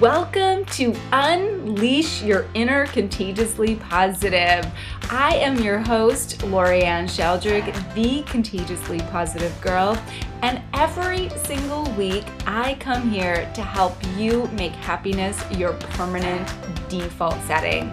Welcome to Unleash Your Inner Contagiously Positive. I am your host, Lorianne Sheldrick, the Contagiously Positive Girl, and every single week I come here to help you make happiness your permanent default setting.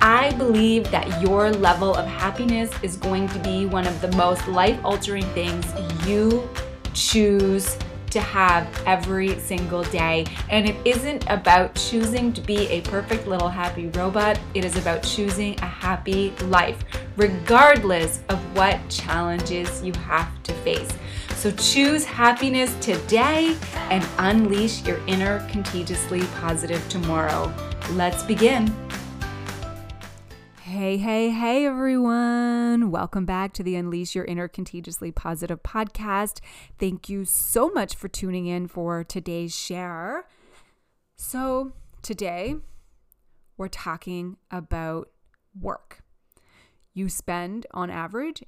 I believe that your level of happiness is going to be one of the most life altering things you choose to have every single day. And it isn't about choosing to be a perfect little happy robot, it is about choosing a happy life, regardless of what challenges you have to face. So choose happiness today and unleash your inner contagiously positive tomorrow. Let's begin. Hey, hey, hey, everyone. Welcome back to the Unleash Your Inner Contagiously Positive podcast. Thank you so much for tuning in for today's share. So, today we're talking about work. You spend, on average,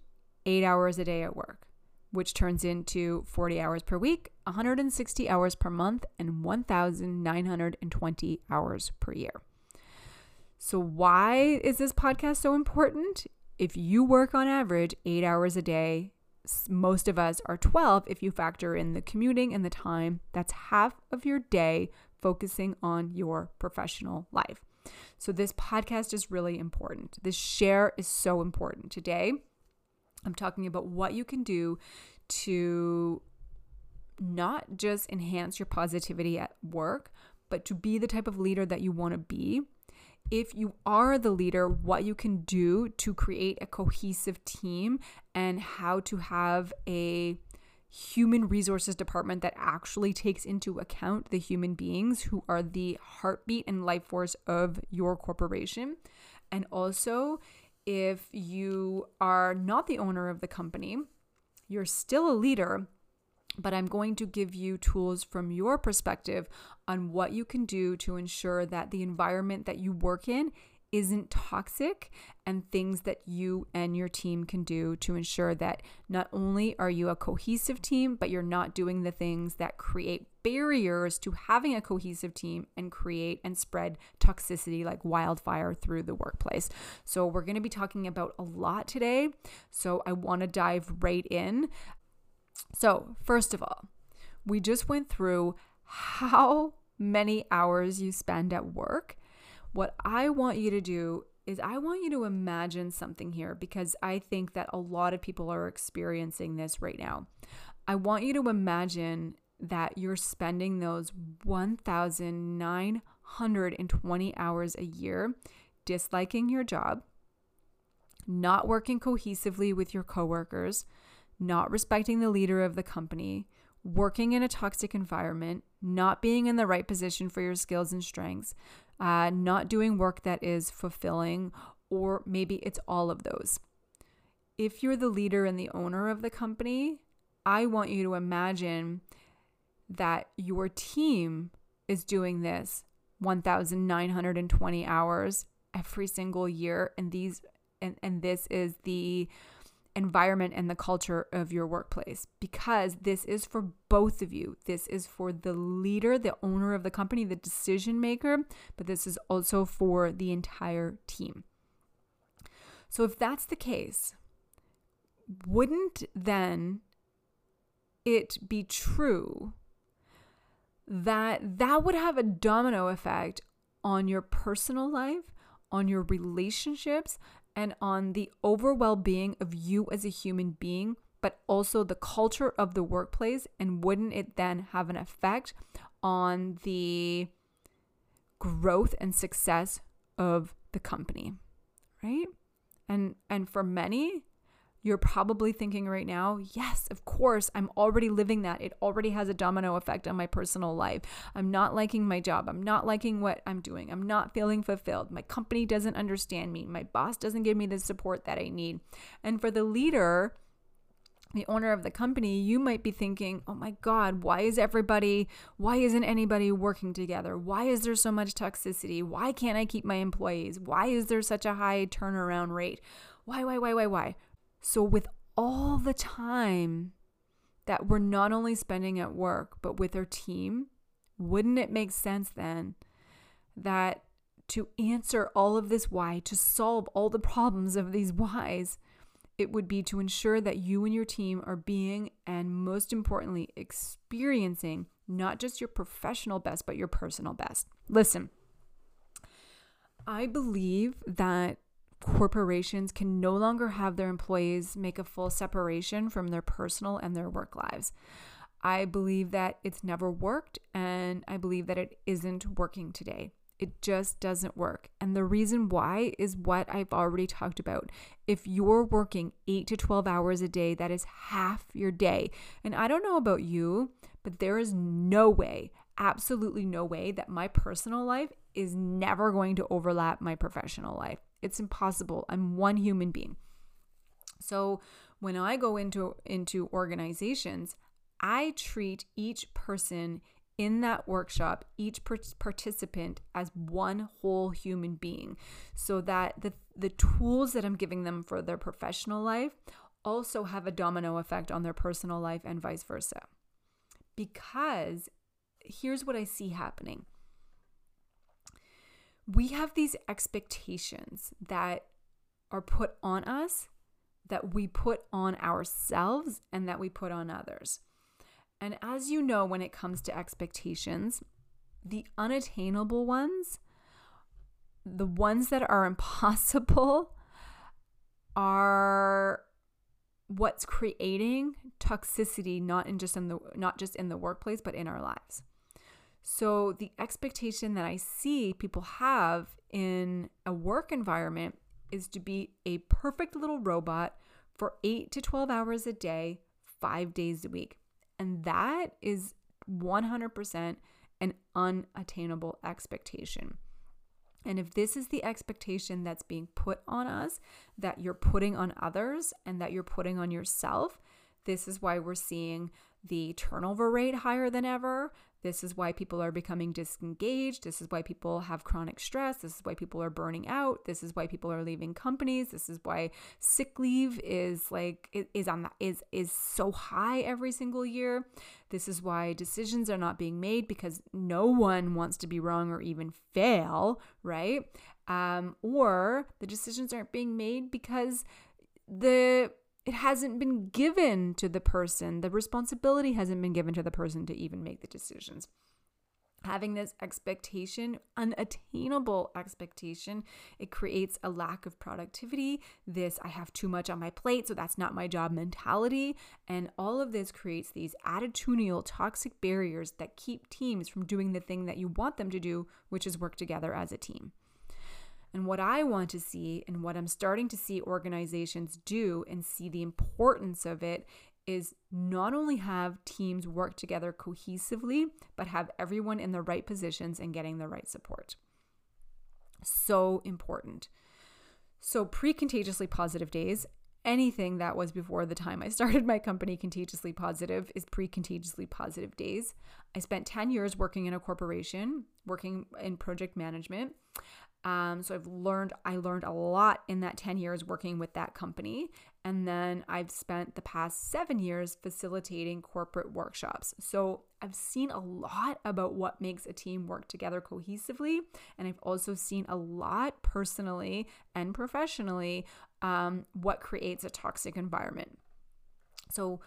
eight hours a day at work, which turns into 40 hours per week, 160 hours per month, and 1,920 hours per year. So, why is this podcast so important? If you work on average eight hours a day, most of us are 12 if you factor in the commuting and the time. That's half of your day focusing on your professional life. So, this podcast is really important. This share is so important. Today, I'm talking about what you can do to not just enhance your positivity at work, but to be the type of leader that you want to be if you are the leader, what you can do to create a cohesive team and how to have a human resources department that actually takes into account the human beings who are the heartbeat and life force of your corporation. And also, if you are not the owner of the company, you're still a leader, but I'm going to give you tools from your perspective on what you can do to ensure that the environment that you work in isn't toxic and things that you and your team can do to ensure that not only are you a cohesive team, but you're not doing the things that create barriers to having a cohesive team and create and spread toxicity like wildfire through the workplace. So, we're going to be talking about a lot today. So, I want to dive right in. So, first of all, we just went through how many hours you spend at work. What I want you to do is I want you to imagine something here because I think that a lot of people are experiencing this right now. I want you to imagine that you're spending those 1,920 hours a year disliking your job, not working cohesively with your coworkers, not respecting the leader of the company, working in a toxic environment, not being in the right position for your skills and strengths, uh, not doing work that is fulfilling, or maybe it's all of those. If you're the leader and the owner of the company, I want you to imagine that your team is doing this 1920 hours every single year and these and and this is the environment and the culture of your workplace because this is for both of you. This is for the leader, the owner of the company, the decision maker, but this is also for the entire team. So, if that's the case, wouldn't then it be true that that would have a domino effect on your personal life, on your relationships, and on the overall being of you as a human being, but also the culture of the workplace? And wouldn't it then have an effect on the growth and success of the company? Right? And and for many, you're probably thinking right now, yes, of course, I'm already living that. It already has a domino effect on my personal life. I'm not liking my job. I'm not liking what I'm doing. I'm not feeling fulfilled. My company doesn't understand me. My boss doesn't give me the support that I need. And for the leader, the owner of the company, you might be thinking, oh my God, why is everybody, why isn't anybody working together? Why is there so much toxicity? Why can't I keep my employees? Why is there such a high turnaround rate? Why, why, why, why, why? So, with all the time that we're not only spending at work, but with our team, wouldn't it make sense then that to answer all of this why, to solve all the problems of these whys, it would be to ensure that you and your team are being, and most importantly, experiencing not just your professional best, but your personal best. Listen, I believe that corporations can no longer have their employees make a full separation from their personal and their work lives. I believe that it's never worked, and I believe that it isn't working today. It just doesn't work. And the reason why is what I've already talked about. If you're working eight to 12 hours a day, that is half your day. And I don't know about you, but there is no way, absolutely no way, that my personal life is never going to overlap my professional life. It's impossible. I'm one human being. So when I go into into organizations, I treat each person in that workshop, each participant as one whole human being so that the the tools that I'm giving them for their professional life also have a domino effect on their personal life and vice versa. Because here's what I see happening we have these expectations that are put on us, that we put on ourselves, and that we put on others. And as you know, when it comes to expectations, the unattainable ones, the ones that are impossible, are what's creating toxicity not in just in the not just in the workplace but in our lives. So, the expectation that I see people have in a work environment is to be a perfect little robot for 8 to 12 hours a day, 5 days a week. And that is 100% an unattainable expectation. And if this is the expectation that's being put on us, that you're putting on others, and that you're putting on yourself, this is why we're seeing the turnover rate higher than ever. This is why people are becoming disengaged. This is why people have chronic stress. This is why people are burning out. This is why people are leaving companies. This is why sick leave is like is on that is is so high every single year. This is why decisions are not being made because no one wants to be wrong or even fail, right? Um, or the decisions aren't being made because the it hasn't been given to the person. The responsibility hasn't been given to the person to even make the decisions. Having this expectation, unattainable expectation, it creates a lack of productivity. This, I have too much on my plate, so that's not my job mentality. And all of this creates these attitudinal toxic barriers that keep teams from doing the thing that you want them to do, which is work together as a team. And what I want to see and what I'm starting to see organizations do and see the importance of it is not only have teams work together cohesively, but have everyone in the right positions and getting the right support. So important. So, pre contagiously positive days, anything that was before the time I started my company, Contagiously Positive, is pre contagiously positive days. I spent 10 years working in a corporation, working in project management. Um, so I've learned, I learned a lot in that 10 years working with that company. And then I've spent the past seven years facilitating corporate workshops. So I've seen a lot about what makes a team work together cohesively. And I've also seen a lot personally and professionally um, what creates a toxic environment. So,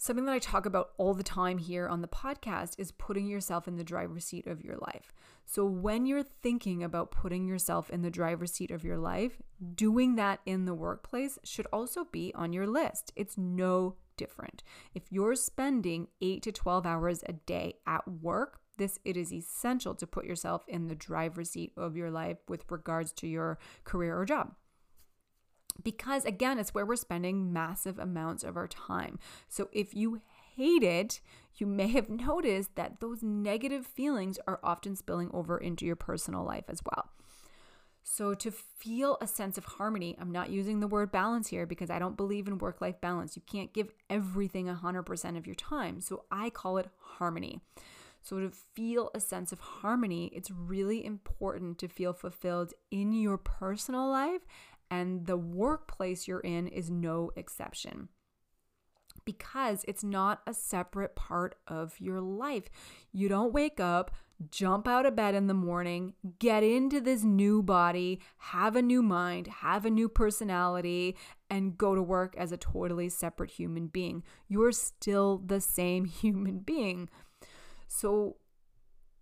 Something that I talk about all the time here on the podcast is putting yourself in the driver's seat of your life. So, when you're thinking about putting yourself in the driver's seat of your life, doing that in the workplace should also be on your list. It's no different. If you're spending 8 to 12 hours a day at work, this it is essential to put yourself in the driver's seat of your life with regards to your career or job because again, it's where we're spending massive amounts of our time. So if you hate it, you may have noticed that those negative feelings are often spilling over into your personal life as well. So, to feel a sense of harmony, I'm not using the word balance here because I don't believe in work life balance. You can't give everything 100% of your time. So, I call it harmony. So, to feel a sense of harmony, it's really important to feel fulfilled in your personal life and the workplace you're in is no exception. because it's not a separate part of your life. You don't wake up, jump out of bed in the morning, get into this new body, have a new mind, have a new personality, and go to work as a totally separate human being. You're still the same human being. So,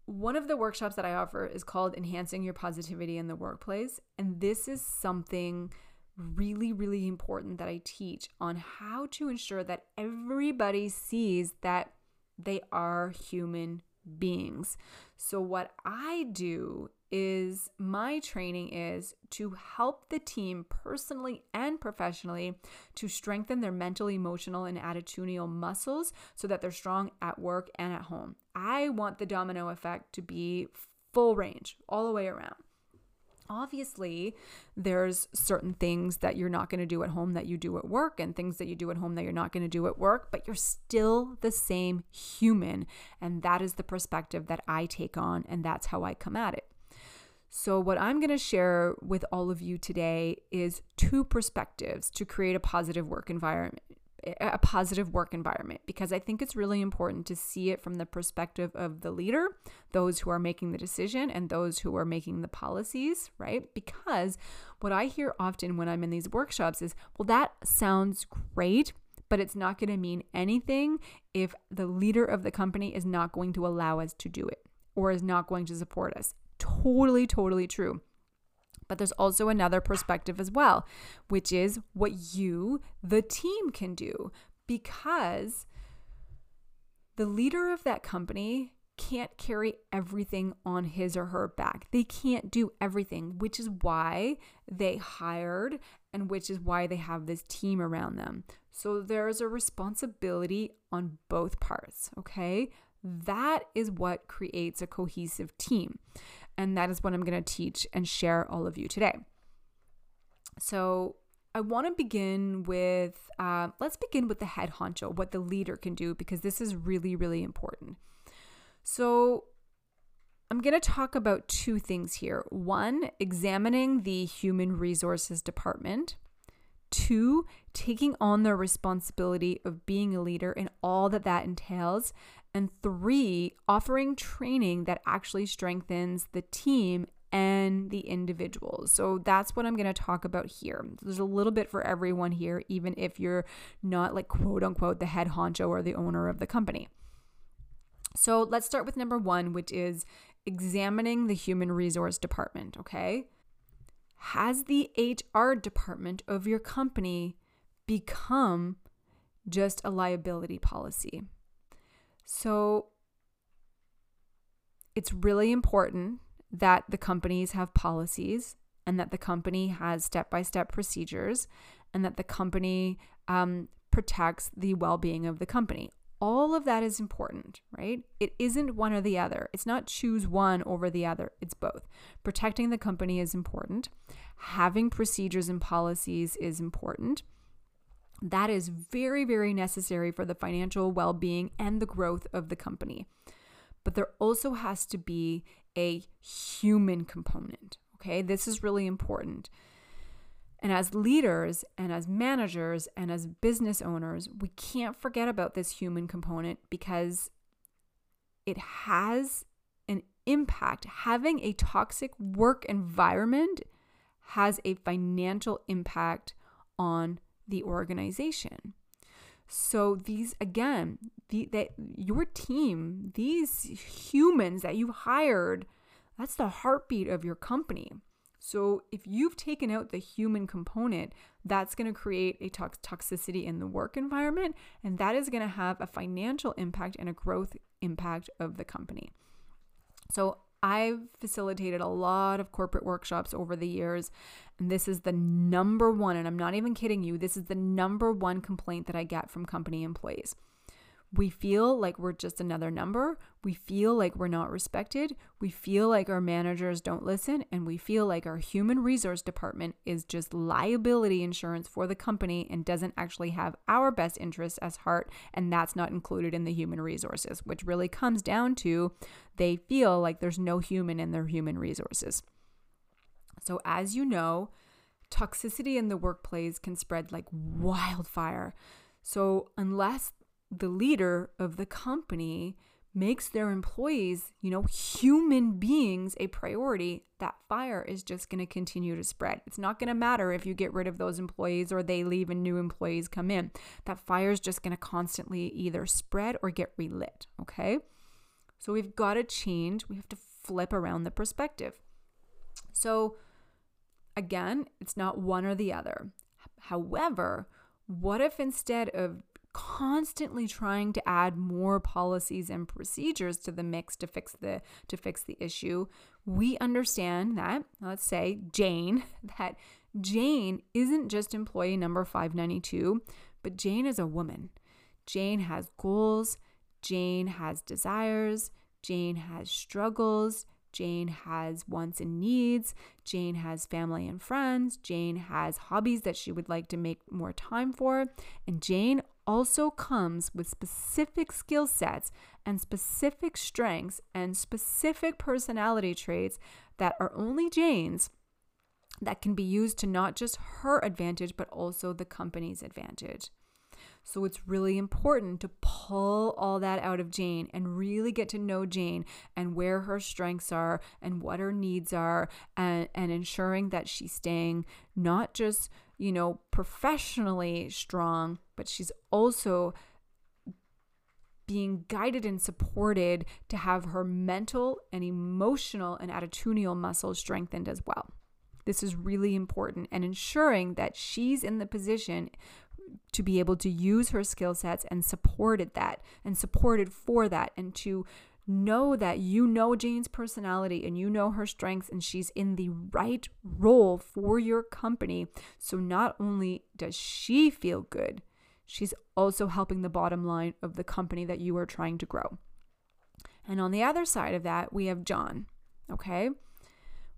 one of the workshops that I offer is called Enhancing Your Positivity in the Workplace. And this is something really, really important that I teach on how to ensure that everybody sees that they are human beings. So, what I do is my training is to help the team personally and professionally to strengthen their mental, emotional, and attitudinal muscles so that they're strong at work and at home. I want the domino effect to be full range all the way around. Obviously, there's certain things that you're not going to do at home that you do at work, and things that you do at home that you're not going to do at work, but you're still the same human. And that is the perspective that I take on, and that's how I come at it. So, what I'm going to share with all of you today is two perspectives to create a positive work environment a positive work environment because I think it's really important to see it from the perspective of the leader, those who are making the decision, and those who are making the policies, right? Because what I hear often when I'm in these workshops is, well, that sounds great, but it's not going to mean anything if the leader of the company is not going to allow us to do it or is not going to support us. Totally, totally true. But there's also another perspective as well, which is what you, the team, can do because the leader of that company can't carry everything on his or her back. They can't do everything, which is why they hired and which is why they have this team around them. So there's a responsibility on both parts, okay? That is what creates a cohesive team. And that is what I'm going to teach and share all of you today. So, I want to begin with, uh, let's begin with the head honcho, what the leader can do, because this is really, really important. So, I'm going to talk about two things here. One, examining the human resources department. Two, taking on the responsibility of being a leader and all that that entails. And three, offering training that actually strengthens the team and the individuals. So that's what I'm going to talk about here. There's a little bit for everyone here, even if you're not like quote unquote the head honcho or the owner of the company. So let's start with number one, which is examining the human resource department. Okay. Has the HR department of your company become just a liability policy? So it's really important that the companies have policies and that the company has step by step procedures and that the company um, protects the well being of the company. All of that is important, right? It isn't one or the other. It's not choose one over the other, it's both. Protecting the company is important, having procedures and policies is important. That is very, very necessary for the financial well being and the growth of the company. But there also has to be a human component. Okay, this is really important. And as leaders and as managers and as business owners, we can't forget about this human component because it has an impact. Having a toxic work environment has a financial impact on the organization. So these again, the that your team, these humans that you hired, that's the heartbeat of your company. So if you've taken out the human component, that's going to create a tox- toxicity in the work environment and that is going to have a financial impact and a growth impact of the company. So I've facilitated a lot of corporate workshops over the years, and this is the number one, and I'm not even kidding you, this is the number one complaint that I get from company employees. We feel like we're just another number. We feel like we're not respected. We feel like our managers don't listen. And we feel like our human resource department is just liability insurance for the company and doesn't actually have our best interests as heart. And that's not included in the human resources, which really comes down to they feel like there's no human in their human resources. So, as you know, toxicity in the workplace can spread like wildfire. So, unless the leader of the company makes their employees, you know, human beings a priority, that fire is just going to continue to spread. It's not going to matter if you get rid of those employees or they leave and new employees come in. That fire is just going to constantly either spread or get relit, okay? So we've got to change. We have to flip around the perspective. So again, it's not one or the other. However, what if instead of constantly trying to add more policies and procedures to the mix to fix the to fix the issue we understand that let's say jane that jane isn't just employee number 592 but jane is a woman. Jane has goals. Jane has desires. Jane has struggles Jane has wants and needs. Jane has family and friends. Jane has hobbies that she would like to make more time for. And Jane also comes with specific skill sets and specific strengths and specific personality traits that are only Jane's that can be used to not just her advantage, but also the company's advantage. So it's really important to pull all that out of Jane and really get to know Jane and where her strengths are and what her needs are and, and ensuring that she's staying not just, you know, professionally strong, but she's also being guided and supported to have her mental and emotional and attitudinal muscles strengthened as well. This is really important and ensuring that she's in the position to be able to use her skill sets and supported that and supported for that and to know that you know Jane's personality and you know her strengths and she's in the right role for your company. So not only does she feel good, she's also helping the bottom line of the company that you are trying to grow. And on the other side of that, we have John. Okay.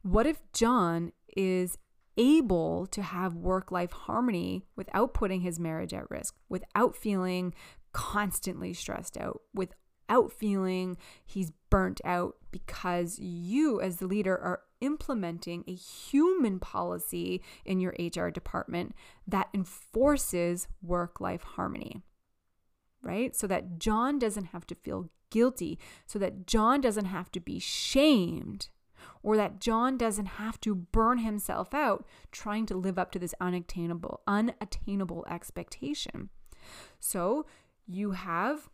What if John is able to have work life harmony without putting his marriage at risk, without feeling constantly stressed out, without feeling he's burnt out because you, as the leader, are implementing a human policy in your HR department that enforces work life harmony. Right? So that John doesn't have to feel guilty, so that John doesn't have to be shamed or that John doesn't have to burn himself out trying to live up to this unattainable unattainable expectation. So, you have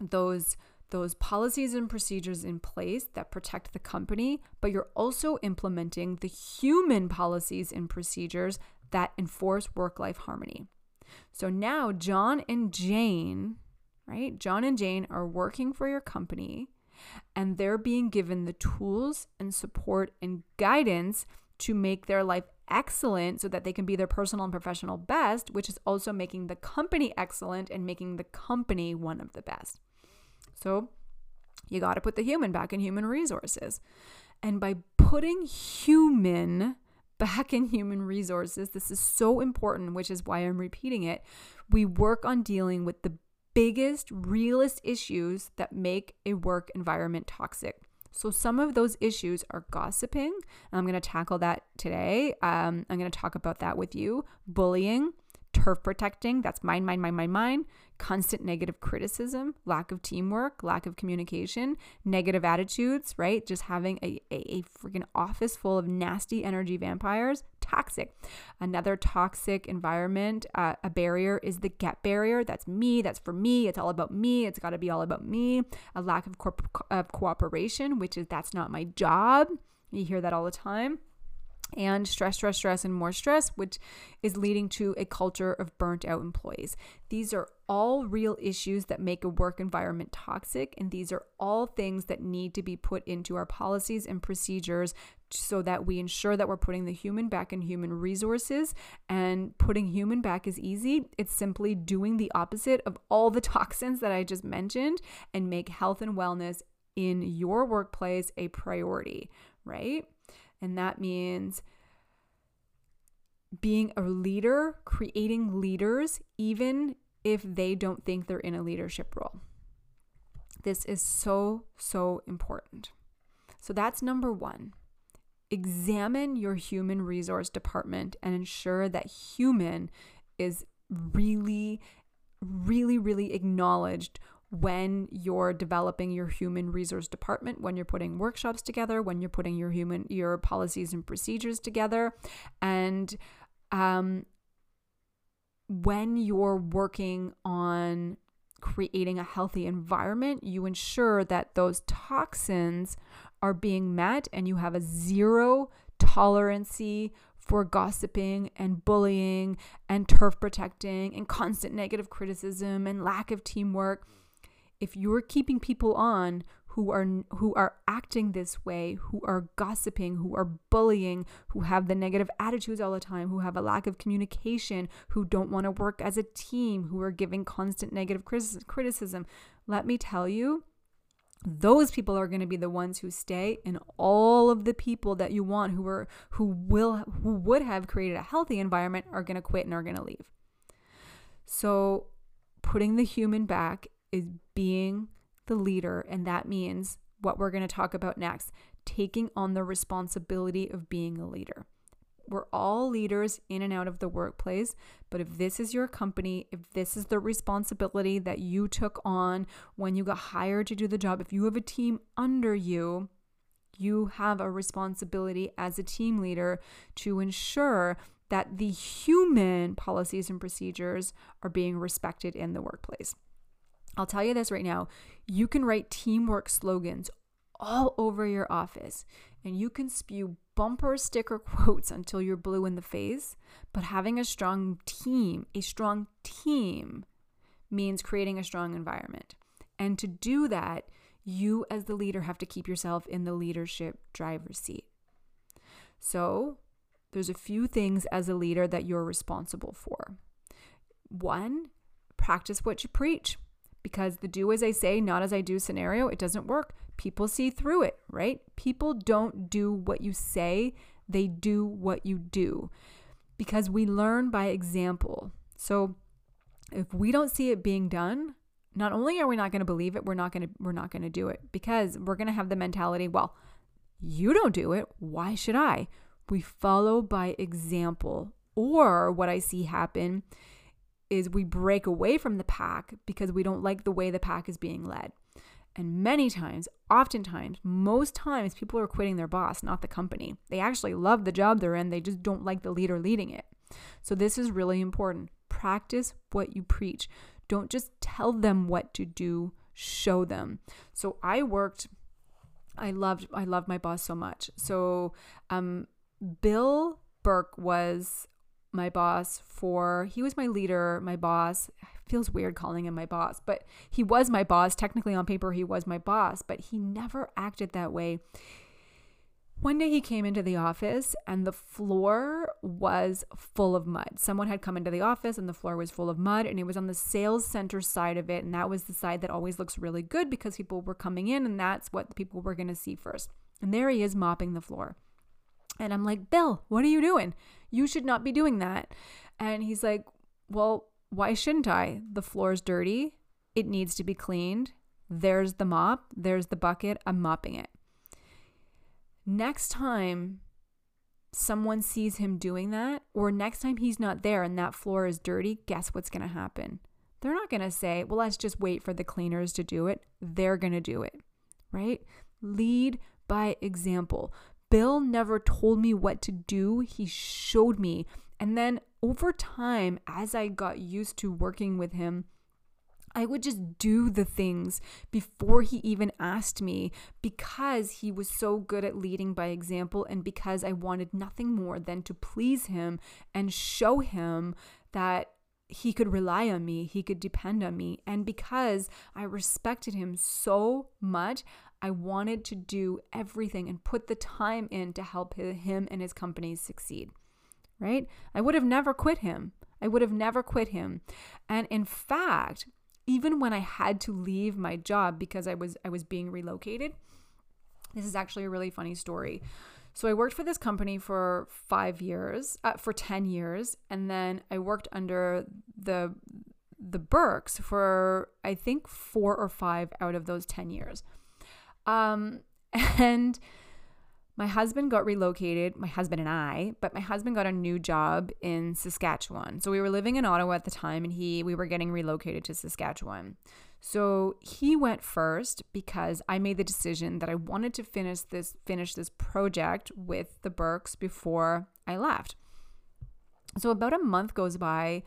those those policies and procedures in place that protect the company, but you're also implementing the human policies and procedures that enforce work life harmony. So now John and Jane, right? John and Jane are working for your company and they're being given the tools and support and guidance to make their life excellent so that they can be their personal and professional best, which is also making the company excellent and making the company one of the best. So, you got to put the human back in human resources. And by putting human back in human resources, this is so important, which is why I'm repeating it. We work on dealing with the biggest, realest issues that make a work environment toxic. So, some of those issues are gossiping. I'm going to tackle that today. Um, I'm going to talk about that with you. Bullying, turf protecting, that's mine, mine, mine, mine, mine. Constant negative criticism, lack of teamwork, lack of communication, negative attitudes, right? Just having a, a, a freaking office full of nasty energy vampires, toxic. Another toxic environment, uh, a barrier is the get barrier. That's me, that's for me, it's all about me, it's got to be all about me. A lack of, corp- of cooperation, which is that's not my job. You hear that all the time and stress, stress, stress, and more stress, which is leading to a culture of burnt out employees. These are all real issues that make a work environment toxic, and these are all things that need to be put into our policies and procedures so that we ensure that we're putting the human back in human resources. And putting human back is easy, it's simply doing the opposite of all the toxins that I just mentioned and make health and wellness in your workplace a priority, right? And that means being a leader, creating leaders, even if they don't think they're in a leadership role. This is so, so important. So that's number one. Examine your human resource department and ensure that human is really really, really acknowledged when you're developing your human resource department, when you're putting workshops together, when you're putting your human your policies and procedures together, and um, when you're working on creating a healthy environment, you ensure that those toxins are being met and you have a zero tolerancy for gossiping and bullying and turf protecting and constant negative criticism and lack of teamwork. If you're keeping people on who are who are acting this way, who are gossiping, who are bullying, who have the negative attitudes all the time, who have a lack of communication, who don't want to work as a team, who are giving constant negative criticism, let me tell you, those people are going to be the ones who stay and all of the people that you want who are who will who would have created a healthy environment are going to quit and are going to leave. So putting the human back is being the leader. And that means what we're going to talk about next taking on the responsibility of being a leader. We're all leaders in and out of the workplace, but if this is your company, if this is the responsibility that you took on when you got hired to do the job, if you have a team under you, you have a responsibility as a team leader to ensure that the human policies and procedures are being respected in the workplace. I'll tell you this right now you can write teamwork slogans all over your office and you can spew bumper sticker quotes until you're blue in the face. But having a strong team, a strong team, means creating a strong environment. And to do that, you as the leader have to keep yourself in the leadership driver's seat. So, there's a few things as a leader that you're responsible for. One, practice what you preach because the do as I say, not as I do scenario, it doesn't work. People see through it, right? People don't do what you say, they do what you do because we learn by example. So if we don't see it being done, not only are we not going to believe it, we're not going to we're not going to do it because we're going to have the mentality, well, you don't do it, why should I? We follow by example. Or what I see happen is we break away from the pack because we don't like the way the pack is being led. And many times, oftentimes, most times, people are quitting their boss, not the company. They actually love the job they're in, they just don't like the leader leading it. So, this is really important. Practice what you preach. Don't just tell them what to do, show them. So, I worked, I loved, I loved my boss so much. So, um, Bill Burke was my boss for he was my leader, my boss. Feels weird calling him my boss, but he was my boss. Technically on paper he was my boss, but he never acted that way. One day he came into the office and the floor was full of mud. Someone had come into the office and the floor was full of mud and it was on the sales center side of it and that was the side that always looks really good because people were coming in and that's what people were going to see first. And there he is mopping the floor. And I'm like, Bill, what are you doing? You should not be doing that. And he's like, Well, why shouldn't I? The floor's dirty. It needs to be cleaned. There's the mop. There's the bucket. I'm mopping it. Next time someone sees him doing that, or next time he's not there and that floor is dirty, guess what's going to happen? They're not going to say, well, let's just wait for the cleaners to do it. They're going to do it, right? Lead by example. Bill never told me what to do, he showed me. And then over time, as I got used to working with him, I would just do the things before he even asked me because he was so good at leading by example and because I wanted nothing more than to please him and show him that he could rely on me, he could depend on me. And because I respected him so much, I wanted to do everything and put the time in to help him and his companies succeed. Right? I would have never quit him. I would have never quit him. And in fact, even when I had to leave my job because I was I was being relocated, this is actually a really funny story. So I worked for this company for 5 years, uh, for 10 years, and then I worked under the the Burkes for I think 4 or 5 out of those 10 years. Um, and my husband got relocated, my husband and I, but my husband got a new job in Saskatchewan. So we were living in Ottawa at the time and he we were getting relocated to Saskatchewan. So he went first because I made the decision that I wanted to finish this finish this project with the Burkes before I left. So about a month goes by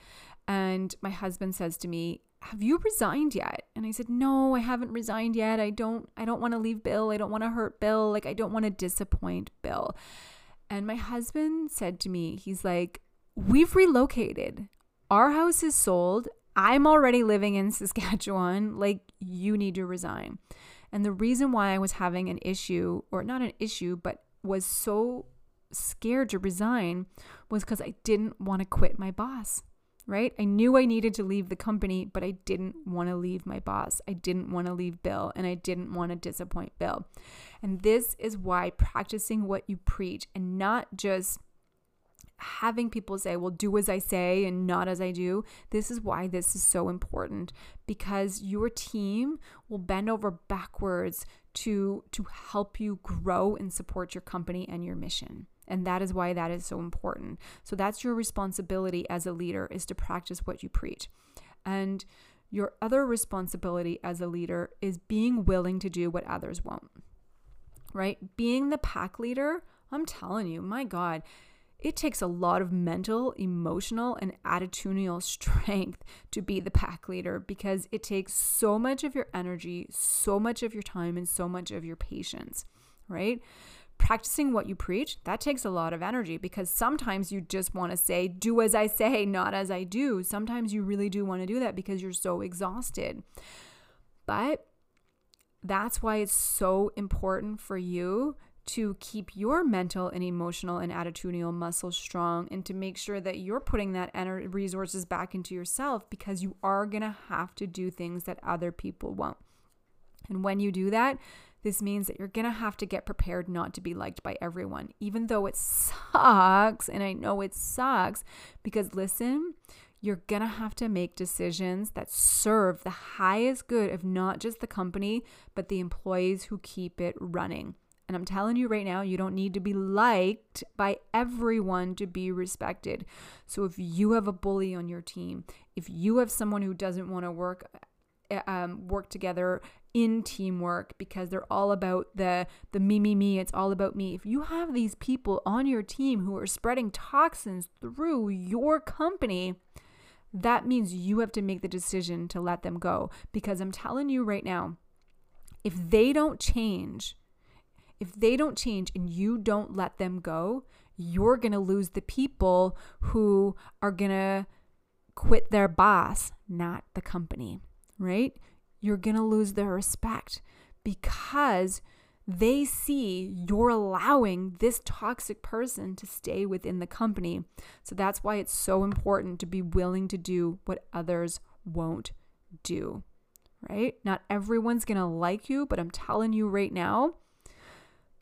and my husband says to me, have you resigned yet? And i said no i haven't resigned yet. I don't i don't want to leave bill. I don't want to hurt bill. Like i don't want to disappoint bill. And my husband said to me he's like we've relocated. Our house is sold. I'm already living in saskatchewan. Like you need to resign. And the reason why i was having an issue or not an issue but was so scared to resign was because i didn't want to quit my boss right? I knew I needed to leave the company, but I didn't want to leave my boss. I didn't want to leave Bill, and I didn't want to disappoint Bill. And this is why practicing what you preach and not just having people say, well, do as I say and not as I do. This is why this is so important because your team will bend over backwards to to help you grow and support your company and your mission. And that is why that is so important. So that's your responsibility as a leader is to practice what you preach. And your other responsibility as a leader is being willing to do what others won't. Right? Being the pack leader, I'm telling you, my God, it takes a lot of mental, emotional, and attitudinal strength to be the pack leader because it takes so much of your energy, so much of your time, and so much of your patience, right? Practicing what you preach, that takes a lot of energy because sometimes you just want to say, do as I say, not as I do. Sometimes you really do want to do that because you're so exhausted. But that's why it's so important for you to keep your mental and emotional and attitudinal muscles strong and to make sure that you're putting that energy resources back into yourself because you are going to have to do things that other people won't. And when you do that, this means that you're going to have to get prepared not to be liked by everyone, even though it sucks. And I know it sucks because listen, you're going to have to make decisions that serve the highest good of not just the company, but the employees who keep it running. And I'm telling you right now, you don't need to be liked by everyone to be respected. So if you have a bully on your team, if you have someone who doesn't want to work uh, um, work together in teamwork because they're all about the the me me me. It's all about me. If you have these people on your team who are spreading toxins through your company that means you have to make the decision to let them go. Because i'm telling you right now if they don't change if they don't change and you don't let them go you're going to lose the people who are going to quit their boss not the company right you're going to lose their respect because they see you're allowing this toxic person to stay within the company. So that's why it's so important to be willing to do what others won't do, right? Not everyone's going to like you, but I'm telling you right now,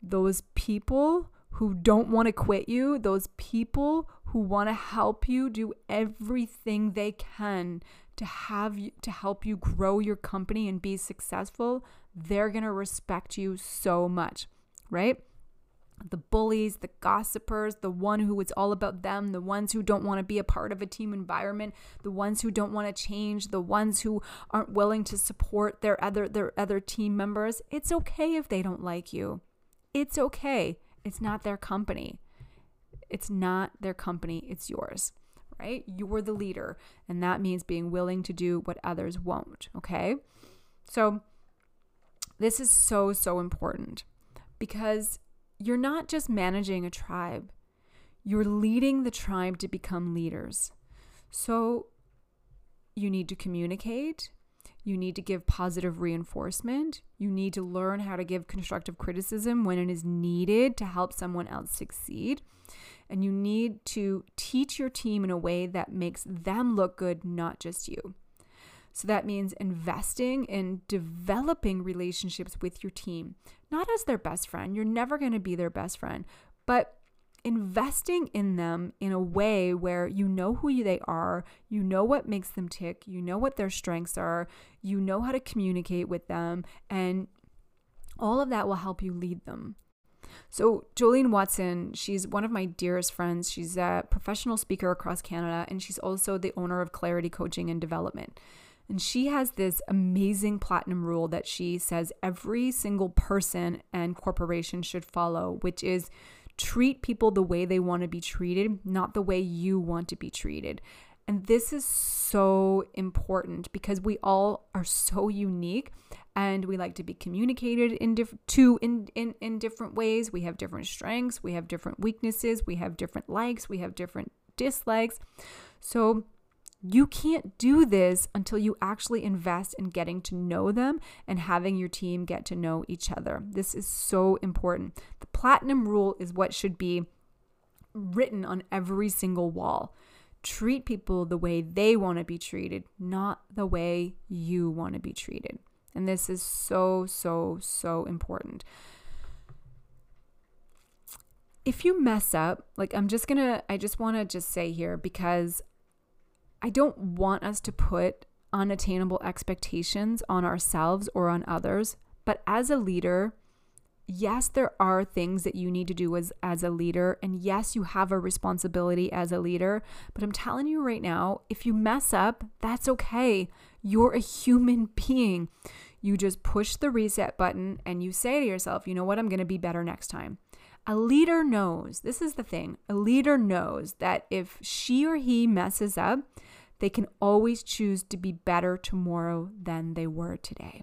those people who don't want to quit you, those people who want to help you do everything they can to have you to help you grow your company and be successful, they're going to respect you so much, right? The bullies, the gossipers, the one who it's all about them, the ones who don't want to be a part of a team environment, the ones who don't want to change, the ones who aren't willing to support their other their other team members. It's okay if they don't like you. It's okay. It's not their company. It's not their company, it's yours right? You're the leader, and that means being willing to do what others won't, okay? So, this is so, so important because you're not just managing a tribe, you're leading the tribe to become leaders. So, you need to communicate. You need to give positive reinforcement. You need to learn how to give constructive criticism when it is needed to help someone else succeed and you need to teach your team in a way that makes them look good, not just you. So that means investing in developing relationships with your team, not as their best friend. You're never going to be their best friend, but investing in them in a way where you know who they are, you know what makes them tick, you know what their strengths are, you know how to communicate with them, and all of that will help you lead them. So, Jolene Watson, she's one of my dearest friends. She's a professional speaker across Canada, and she's also the owner of Clarity Coaching and Development. And she has this amazing platinum rule that she says every single person and corporation should follow, which is treat people the way they want to be treated, not the way you want to be treated. And this is so important because we all are so unique and we like to be communicated in diff- to in, in in different ways. We have different strengths, we have different weaknesses, we have different likes, we have different dislikes. So you can't do this until you actually invest in getting to know them and having your team get to know each other. This is so important. The platinum rule is what should be written on every single wall treat people the way they want to be treated, not the way you want to be treated. And this is so, so, so important. If you mess up, like I'm just gonna, I just wanna just say here because I don't want us to put unattainable expectations on ourselves or on others. But as a leader, yes, there are things that you need to do as, as a leader. And yes, you have a responsibility as a leader. But I'm telling you right now, if you mess up, that's okay. You're a human being. You just push the reset button and you say to yourself, you know what, I'm going to be better next time. A leader knows, this is the thing, a leader knows that if she or he messes up, they can always choose to be better tomorrow than they were today.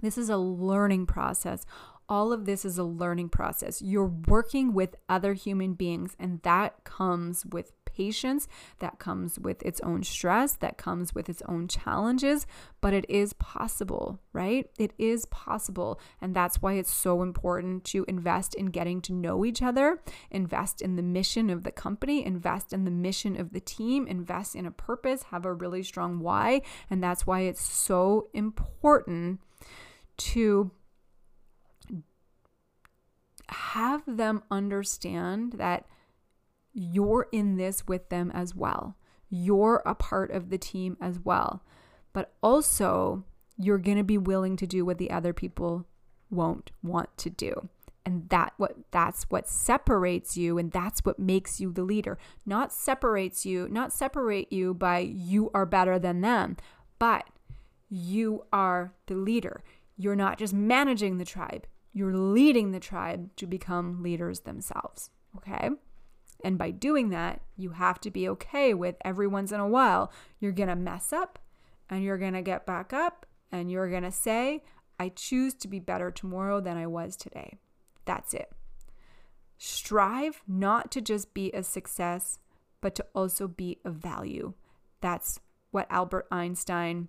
This is a learning process all of this is a learning process. You're working with other human beings, and that comes with patience, that comes with its own stress, that comes with its own challenges, but it is possible, right? It is possible. And that's why it's so important to invest in getting to know each other, invest in the mission of the company, invest in the mission of the team, invest in a purpose, have a really strong why. And that's why it's so important to have them understand that you're in this with them as well. You're a part of the team as well. But also, you're going to be willing to do what the other people won't want to do. And that what that's what separates you and that's what makes you the leader. Not separates you, not separate you by you are better than them, but you are the leader. You're not just managing the tribe. You're leading the tribe to become leaders themselves. Okay. And by doing that, you have to be okay with every once in a while, you're going to mess up and you're going to get back up and you're going to say, I choose to be better tomorrow than I was today. That's it. Strive not to just be a success, but to also be of value. That's what Albert Einstein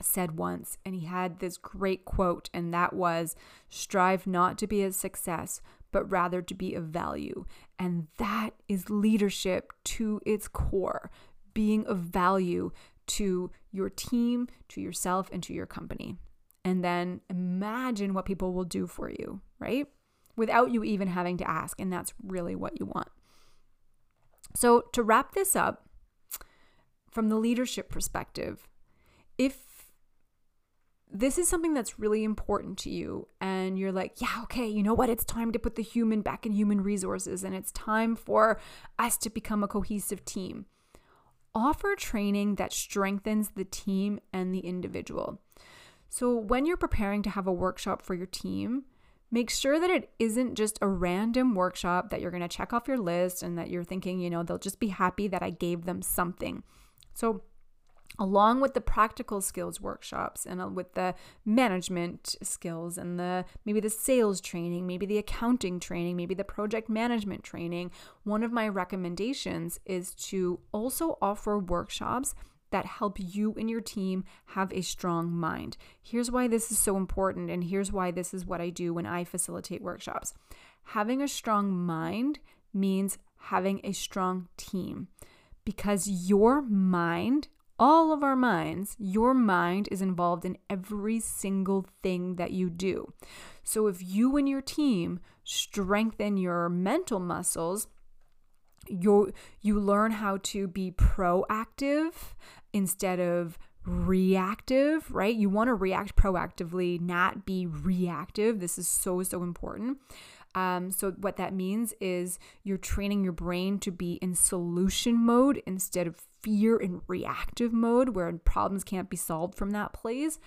said once, and he had this great quote, and that was strive not to be a success, but rather to be of value. And that is leadership to its core, being of value to your team, to yourself, and to your company. And then imagine what people will do for you, right? Without you even having to ask. And that's really what you want. So, to wrap this up, from the leadership perspective, if this is something that's really important to you and you're like yeah okay you know what? It's time to put the human back in human resources and it's time for us to become a cohesive team. Offer training that strengthens the team and the individual. So when you're preparing to have a workshop for your team make sure that it isn't just a random workshop that you're going to check off your list and that you're thinking you know they'll just be happy that i gave them something. So along with the practical skills workshops and uh, with the management skills and the maybe the sales training maybe the accounting training maybe the project management training one of my recommendations is to also offer workshops that help you and your team have a strong mind. Here's why this is so important, and here's why this is what I do when I facilitate workshops. Having a strong mind means having a strong team because your mind all of our minds, your mind is involved in every single thing that you do. So if you and your team strengthen your mental muscles, you you learn how to be proactive instead of reactive, right? You want to react proactively, not be reactive. This is so so important. Um, so, what that means is you're training your brain to be in solution mode instead of fear and reactive mode where problems can't be solved from that place.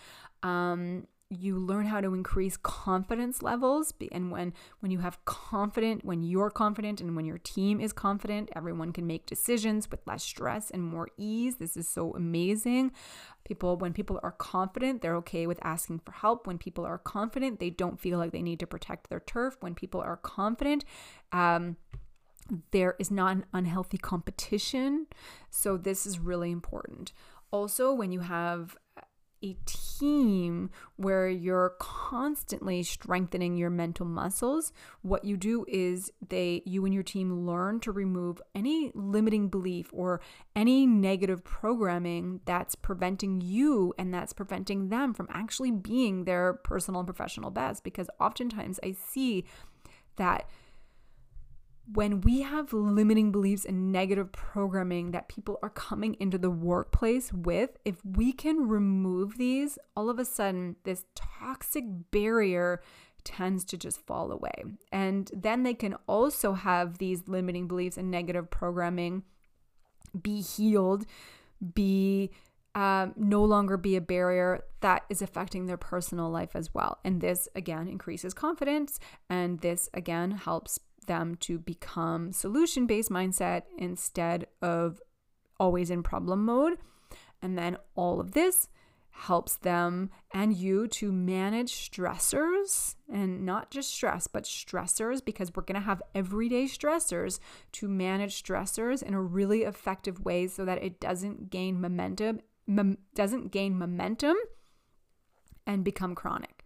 Um, you learn how to increase confidence levels and when when you have confident when you're confident and when your team is confident everyone can make decisions with less stress and more ease. This is so amazing. People when people are confident they're okay with asking for help. When people are confident they don't feel like they need to protect their turf. When people are confident um, there is not an unhealthy competition. So this is really important. Also when you have a team where you're constantly strengthening your mental muscles. What you do is they you and your team learn to remove any limiting belief or any negative programming that's preventing you and that's preventing them from actually being their personal and professional best because oftentimes i see that when we have limiting beliefs and negative programming that people are coming into the workplace with, if we can remove these, all of a sudden, this toxic barrier tends to just fall away. And then they can also have these limiting beliefs and negative programming be healed, be um, no longer be a barrier that is affecting their personal life as well. And this again increases confidence, and this again helps them to become solution based mindset instead of always in problem mode. And then all of this helps them and you to manage stressors and not just stress, but stressors because we're going to have everyday stressors to manage stressors in a really effective way so that it doesn't gain momentum, mom, doesn't gain momentum and become chronic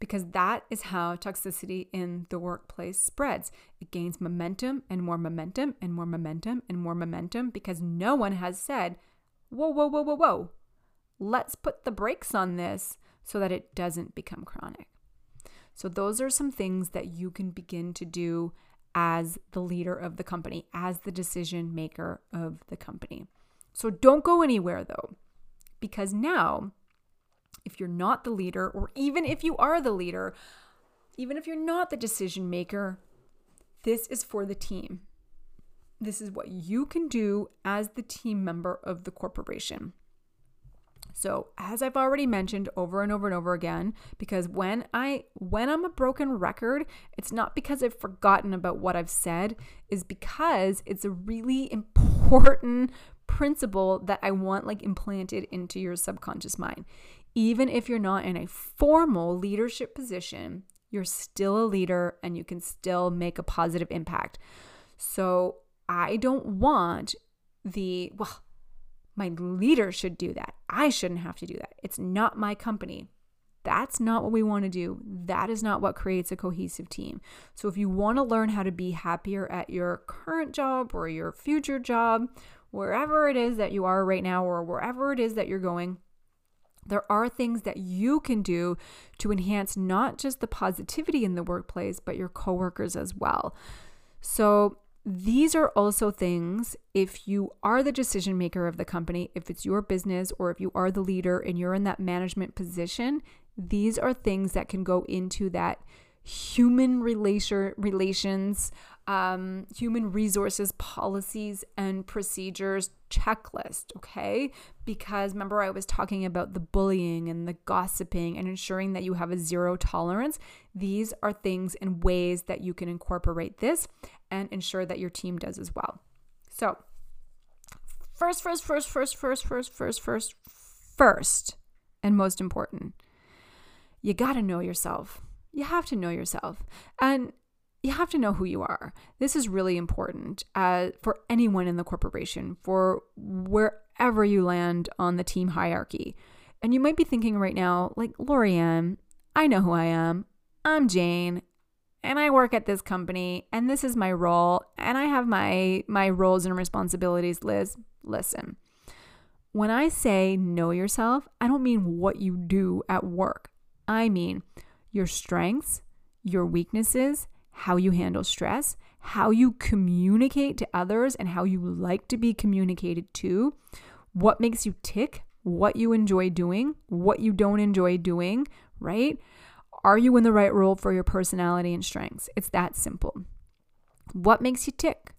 because that is how toxicity in the workplace spreads. It gains momentum and more momentum and more momentum and more momentum because no one has said, whoa, whoa, whoa, whoa, whoa, let's put the brakes on this so that it doesn't become chronic. So, those are some things that you can begin to do as the leader of the company, as the decision maker of the company. So, don't go anywhere though, because now if you're not the leader, or even if you are the leader, even if you're not the decision maker, this is for the team. This is what you can do as the team member of the corporation. So, as I've already mentioned over and over and over again, because when I when I'm a broken record, it's not because I've forgotten about what I've said, is because it's a really important principle that I want like implanted into your subconscious mind even if you're not in a formal leadership position, you're still a leader and you can still make a positive impact. So I don't want the, well, my leader should do that. I shouldn't have to do that. It's not my company. That's not what we want to do. That is not what creates a cohesive team. So, if you want to learn how to be happier at your current job or your future job, wherever it is that you are right now or wherever it is that you're going, there are things that you can do to enhance not just the positivity in the workplace, but your coworkers as well. So, these are also things if you are the decision maker of the company, if it's your business, or if you are the leader and you're in that management position, these are things that can go into that human relation, relations, um, human resources policies and procedures checklist, okay? Because remember, I was talking about the bullying and the gossiping and ensuring that you have a zero tolerance. These are things and ways that you can incorporate this and ensure that your team does as well. So, first, first, first, first, first, first, first, first, first, and most important, you got to know yourself you have to know yourself and you have to know who you are. This is really important uh, for anyone in the corporation, for wherever you land on the team hierarchy. And you might be thinking right now, like, Lorianne, I know who I am. I'm Jane, and I work at this company, and this is my role, and I have my my roles and responsibilities. Liz, listen. When I say know yourself, I don't mean what you do at work. I mean your strengths, your weaknesses, how you handle stress, how you communicate to others, and how you like to be communicated to, what makes you tick, what you enjoy doing, what you don't enjoy doing, right? Are you in the right role for your personality and strengths? It's that simple. What makes you tick?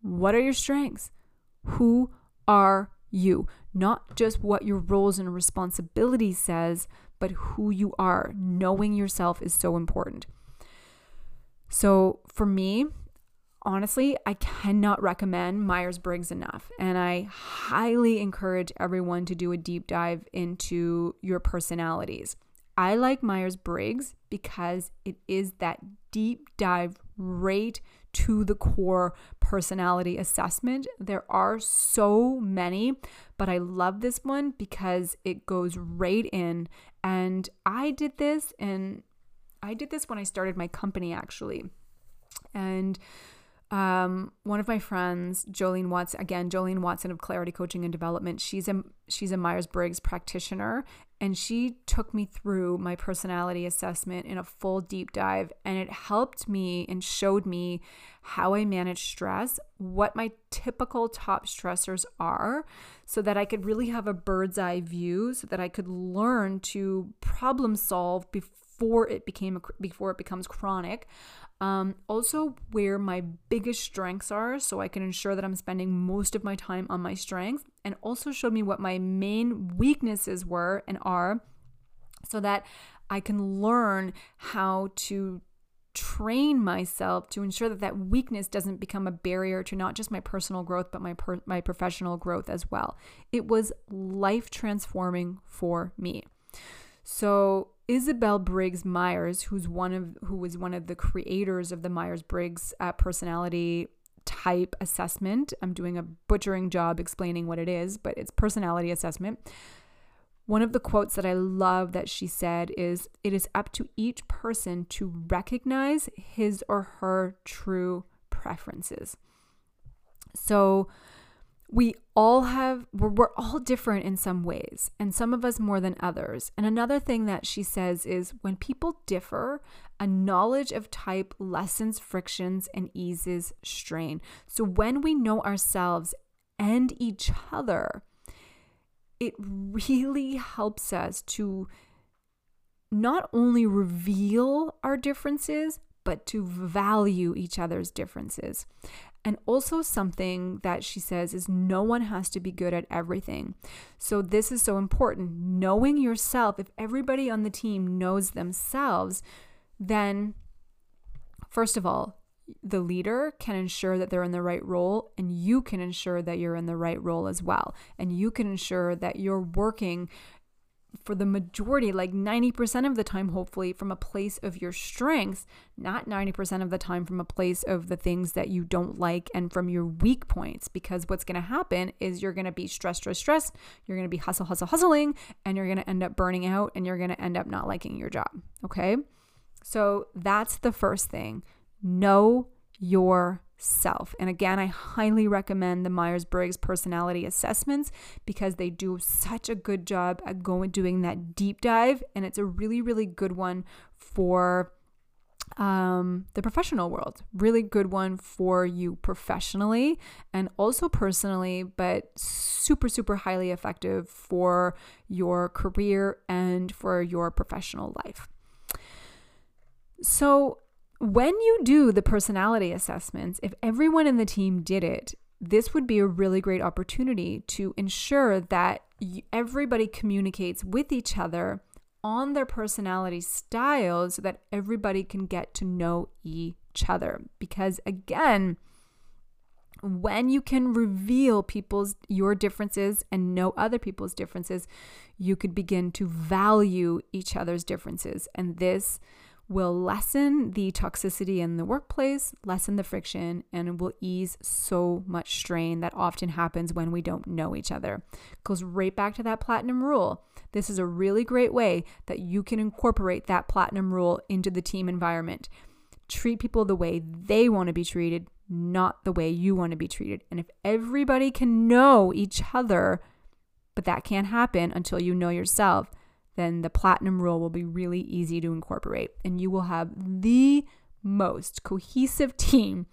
What are your strengths? Who are you? Not just what your roles and responsibilities says, but who you are. Knowing yourself is so important. So for me, honestly, I cannot recommend Myers Briggs enough. And I highly encourage everyone to do a deep dive into your personalities. I like Myers Briggs because it is that deep dive right to the core personality assessment. There are so many, but I love this one because it goes right in. And I did this and I did this when I started my company actually. And um, one of my friends, Jolene Watson, again, Jolene Watson of Clarity Coaching and Development, she's a she's a Myers Briggs practitioner, and she took me through my personality assessment in a full deep dive, and it helped me and showed me how I manage stress, what my typical top stressors are, so that I could really have a bird's eye view, so that I could learn to problem solve before it became a, before it becomes chronic um, also, where my biggest strengths are, so I can ensure that I'm spending most of my time on my strengths, and also showed me what my main weaknesses were and are, so that I can learn how to train myself to ensure that that weakness doesn't become a barrier to not just my personal growth but my per- my professional growth as well. It was life transforming for me. So Isabel Briggs Myers, who's one of who was one of the creators of the Myers Briggs uh, personality type assessment. I'm doing a butchering job explaining what it is, but it's personality assessment. One of the quotes that I love that she said is It is up to each person to recognize his or her true preferences. So, we all have we're, we're, all different in some ways and some of us more than others and another thing that she says is when people differ a knowledge of type lessens frictions and eases strain so when we know ourselves and each other it really helps us to not only reveal our differences but to value each other's differences. And also, something that she says is no one has to be good at everything. So, this is so important. Knowing yourself, if everybody on the team knows themselves, then first of all, the leader can ensure that they're in the right role, and you can ensure that you're in the right role as well. And you can ensure that you're working for the majority, like 90% of the time, hopefully, from a place of your strengths, not 90% of the time from a place of the things that you don't like and from your weak points. Because what's going to happen is you're going to be stressed, stressed, stressed. You're going to be hustle, hustle, hustling, and you're going to end up burning out and you're going to end up not liking your job. Okay. So that's the first thing. Know your self. And again, I highly recommend the Myers Briggs personality assessments because they do such a good job at going doing that deep dive. And it's a really, really good one for um, the professional world. Really good one for you professionally and also personally, but super, super highly effective for your career and for your professional life. So, when you do the personality assessments, if everyone in the team did it, this would be a really great opportunity to ensure that everybody communicates with each other on their personality styles so that everybody can get to know each other. Because again, when you can reveal people's your differences and know other people's differences, you could begin to value each other's differences. And this will lessen the toxicity in the workplace, lessen the friction, and will ease so much strain that often happens when we don't know each other. Goes right back to that platinum rule. This is a really great way that you can incorporate that platinum rule into the team environment. Treat people the way they want to be treated, not the way you want to be treated. And if everybody can know each other, but that can't happen until you know yourself then the platinum rule will be really easy to incorporate and you will have the most cohesive team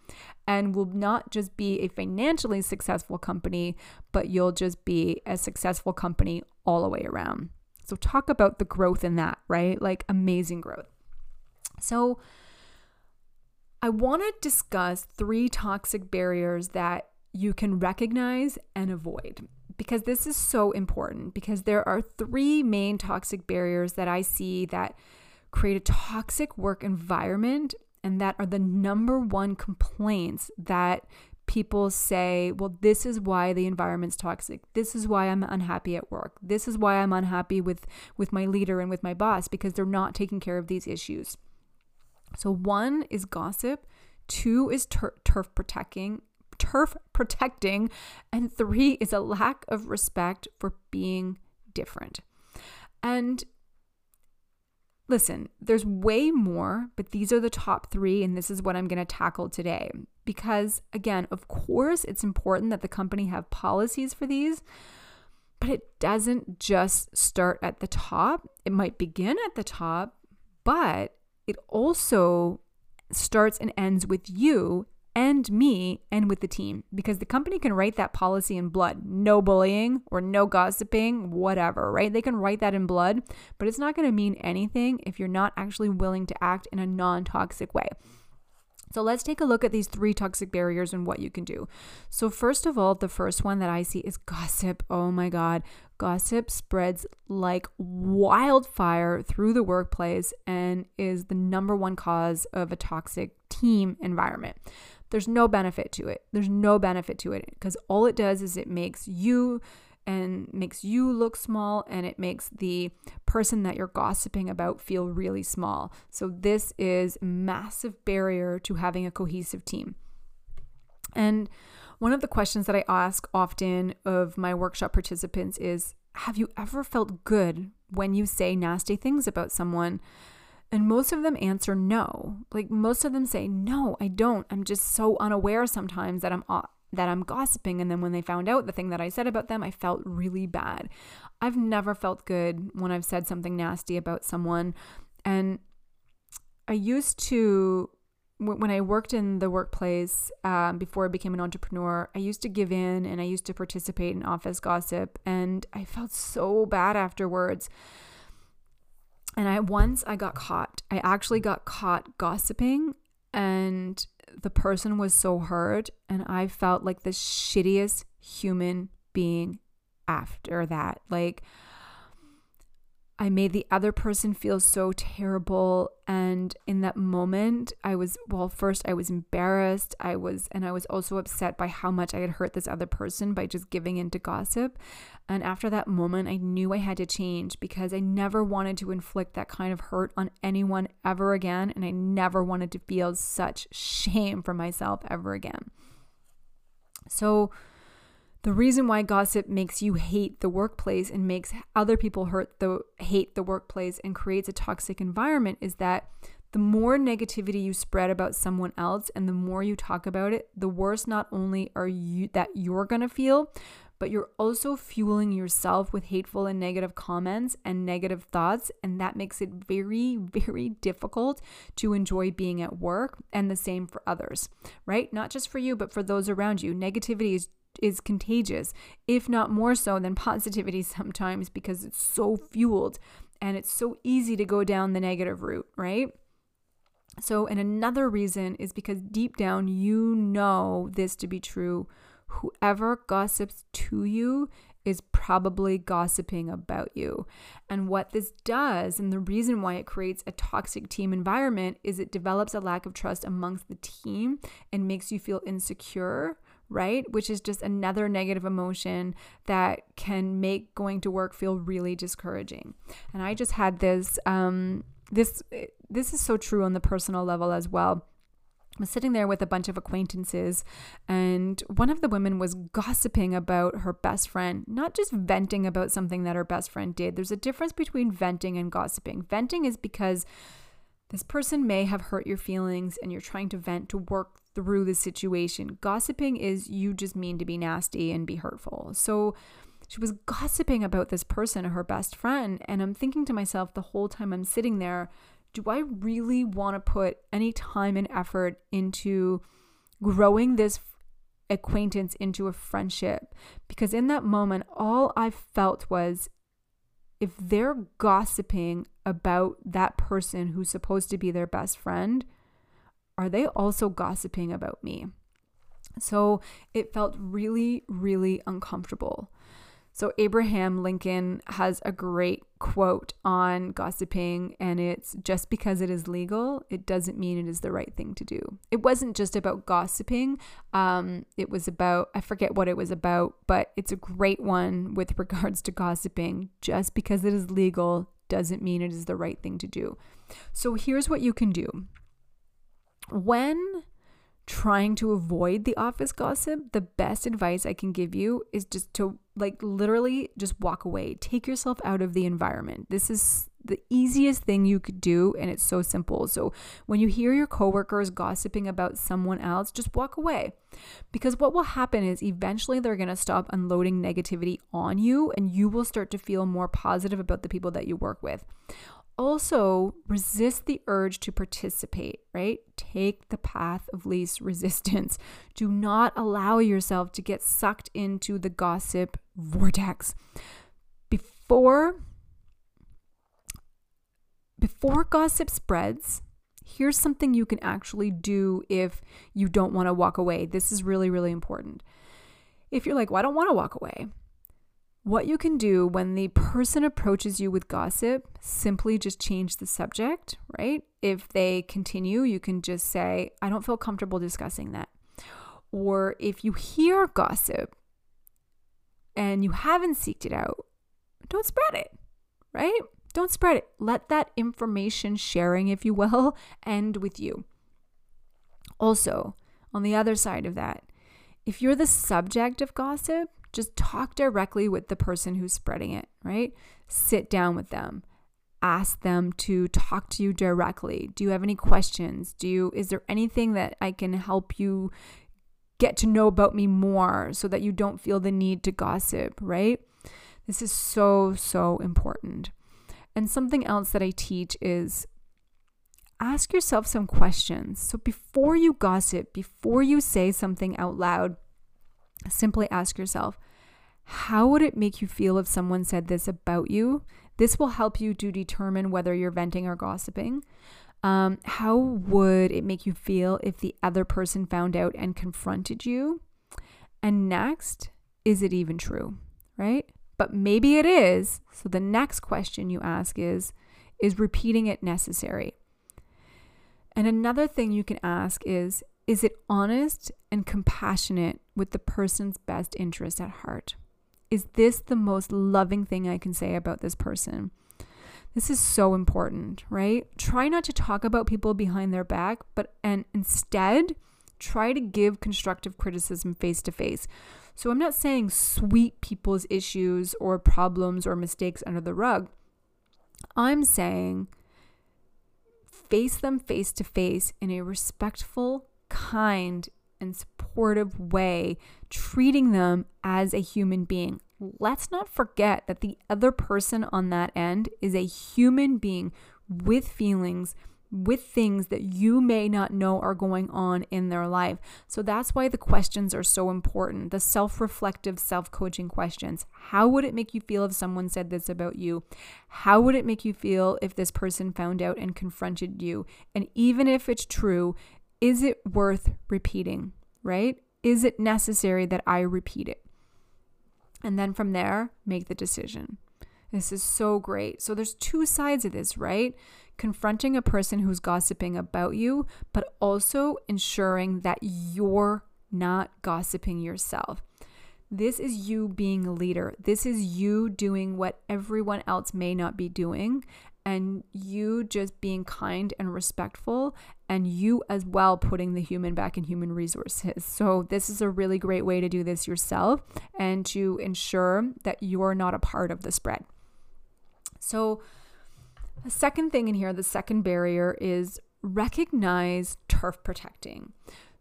and will not just be a financially successful company, but you'll just be a successful company all the way around. So, talk about the growth in that, right? Like amazing growth. So, I want to discuss three toxic barriers that you can recognize and avoid because this is so important because there are three main toxic barriers that I see that create a toxic work environment and that are the number one complaints that people say, well, this is why the environment's toxic. This is why I'm unhappy at work. This is why I'm unhappy with with my leader and with my boss because they're not taking care of these issues. So one is gossip, two is tur- turf protecting, turf protecting, and three is a lack of respect for being different. And listen, there's way more, but these are the top three, and this is what I'm going to tackle today. Because, again, of course, it's important that the company have policies for these, but it doesn't just start at the top. It might begin at the top, but it also starts and ends with you and me and with the team because the company can write that policy in blood no bullying or no gossiping, whatever, right? They can write that in blood, but it's not going to mean anything if you're not actually willing to act in a non toxic way. So let's take a look at these three toxic barriers and what you can do. So, first of all, the first one that I see is gossip. Oh my God. Gossip spreads like wildfire through the workplace and is the number one cause of a toxic team environment. There's no benefit to it. There's no benefit to it because all it does is it makes you and makes you look small and it makes the person that you're gossiping about feel really small. So this is massive barrier to having a cohesive team. And one of the questions that I ask often of my workshop participants is have you ever felt good when you say nasty things about someone? And most of them answer no. Like most of them say, "No, I don't. I'm just so unaware sometimes that I'm uh, that I'm gossiping and then when they found out the thing that I said about them, I felt really bad. I've never felt good when I've said something nasty about someone and I used to when I worked in the workplace um, before I became an entrepreneur, I used to give in and I used to participate in office gossip, and I felt so bad afterwards. And I once I got caught. I actually got caught gossiping and the person was so hurt and I felt like the shittiest human being after that. Like I made the other person feel so terrible. And in that moment, I was, well, first, I was embarrassed. I was, and I was also upset by how much I had hurt this other person by just giving in to gossip. And after that moment, I knew I had to change because I never wanted to inflict that kind of hurt on anyone ever again. And I never wanted to feel such shame for myself ever again. So, the reason why gossip makes you hate the workplace and makes other people hurt the hate the workplace and creates a toxic environment is that the more negativity you spread about someone else and the more you talk about it, the worse not only are you that you're going to feel, but you're also fueling yourself with hateful and negative comments and negative thoughts. And that makes it very, very difficult to enjoy being at work. And the same for others, right? Not just for you, but for those around you. Negativity is is contagious, if not more so than positivity sometimes because it's so fueled and it's so easy to go down the negative route, right? So, and another reason is because deep down you know this to be true. Whoever gossips to you is probably gossiping about you. And what this does, and the reason why it creates a toxic team environment, is it develops a lack of trust amongst the team and makes you feel insecure right? Which is just another negative emotion that can make going to work feel really discouraging. And I just had this um this this is so true on the personal level as well. I was sitting there with a bunch of acquaintances, and one of the women was gossiping about her best friend, not just venting about something that her best friend did. There's a difference between venting and gossiping. Venting is because this person may have hurt your feelings and you're trying to vent to work through the situation. Gossiping is you just mean to be nasty and be hurtful. So she was gossiping about this person, her best friend. And I'm thinking to myself the whole time I'm sitting there, do I really want to put any time and effort into growing this acquaintance into a friendship? Because in that moment, all I felt was if they're gossiping about that person who's supposed to be their best friend, are they also gossiping about me? So it felt really, really uncomfortable. So, Abraham Lincoln has a great quote on gossiping, and it's just because it is legal, it doesn't mean it is the right thing to do. It wasn't just about gossiping, um, it was about, I forget what it was about, but it's a great one with regards to gossiping. Just because it is legal doesn't mean it is the right thing to do. So, here's what you can do when trying to avoid the office gossip, the best advice I can give you is just to like literally just walk away. Take yourself out of the environment. This is the easiest thing you could do and it's so simple. So when you hear your coworkers gossiping about someone else, just walk away. Because what will happen is eventually they're going to stop unloading negativity on you and you will start to feel more positive about the people that you work with also resist the urge to participate, right? Take the path of least resistance. Do not allow yourself to get sucked into the gossip vortex. Before before gossip spreads, here's something you can actually do if you don't want to walk away. This is really really important. If you're like, "Well, I don't want to walk away." What you can do when the person approaches you with gossip, simply just change the subject, right? If they continue, you can just say, I don't feel comfortable discussing that. Or if you hear gossip and you haven't seeked it out, don't spread it, right? Don't spread it. Let that information sharing, if you will, end with you. Also, on the other side of that, if you're the subject of gossip, just talk directly with the person who's spreading it, right? Sit down with them. Ask them to talk to you directly. Do you have any questions? Do you is there anything that I can help you get to know about me more so that you don't feel the need to gossip, right? This is so so important. And something else that I teach is ask yourself some questions. So before you gossip, before you say something out loud, simply ask yourself, how would it make you feel if someone said this about you? This will help you to determine whether you're venting or gossiping. Um, how would it make you feel if the other person found out and confronted you? And next, is it even true? Right? But maybe it is. So the next question you ask is Is repeating it necessary? And another thing you can ask is Is it honest and compassionate with the person's best interest at heart? Is this the most loving thing I can say about this person? This is so important, right? Try not to talk about people behind their back, but and instead try to give constructive criticism face to face. So I'm not saying sweep people's issues or problems or mistakes under the rug. I'm saying face them face to face in a respectful, kind, and supportive way, treating them as a human being. Let's not forget that the other person on that end is a human being with feelings, with things that you may not know are going on in their life. So that's why the questions are so important. The self reflective, self coaching questions. How would it make you feel if someone said this about you? How would it make you feel if this person found out and confronted you? And even if it's true, is it worth repeating, right? Is it necessary that I repeat it? And then from there, make the decision. This is so great. So there's two sides of this, right? Confronting a person who's gossiping about you, but also ensuring that you're not gossiping yourself. This is you being a leader. This is you doing what everyone else may not be doing and you just being kind and respectful and you as well putting the human back in human resources. So this is a really great way to do this yourself and to ensure that you're not a part of the spread. So the second thing in here, the second barrier is recognize turf protecting.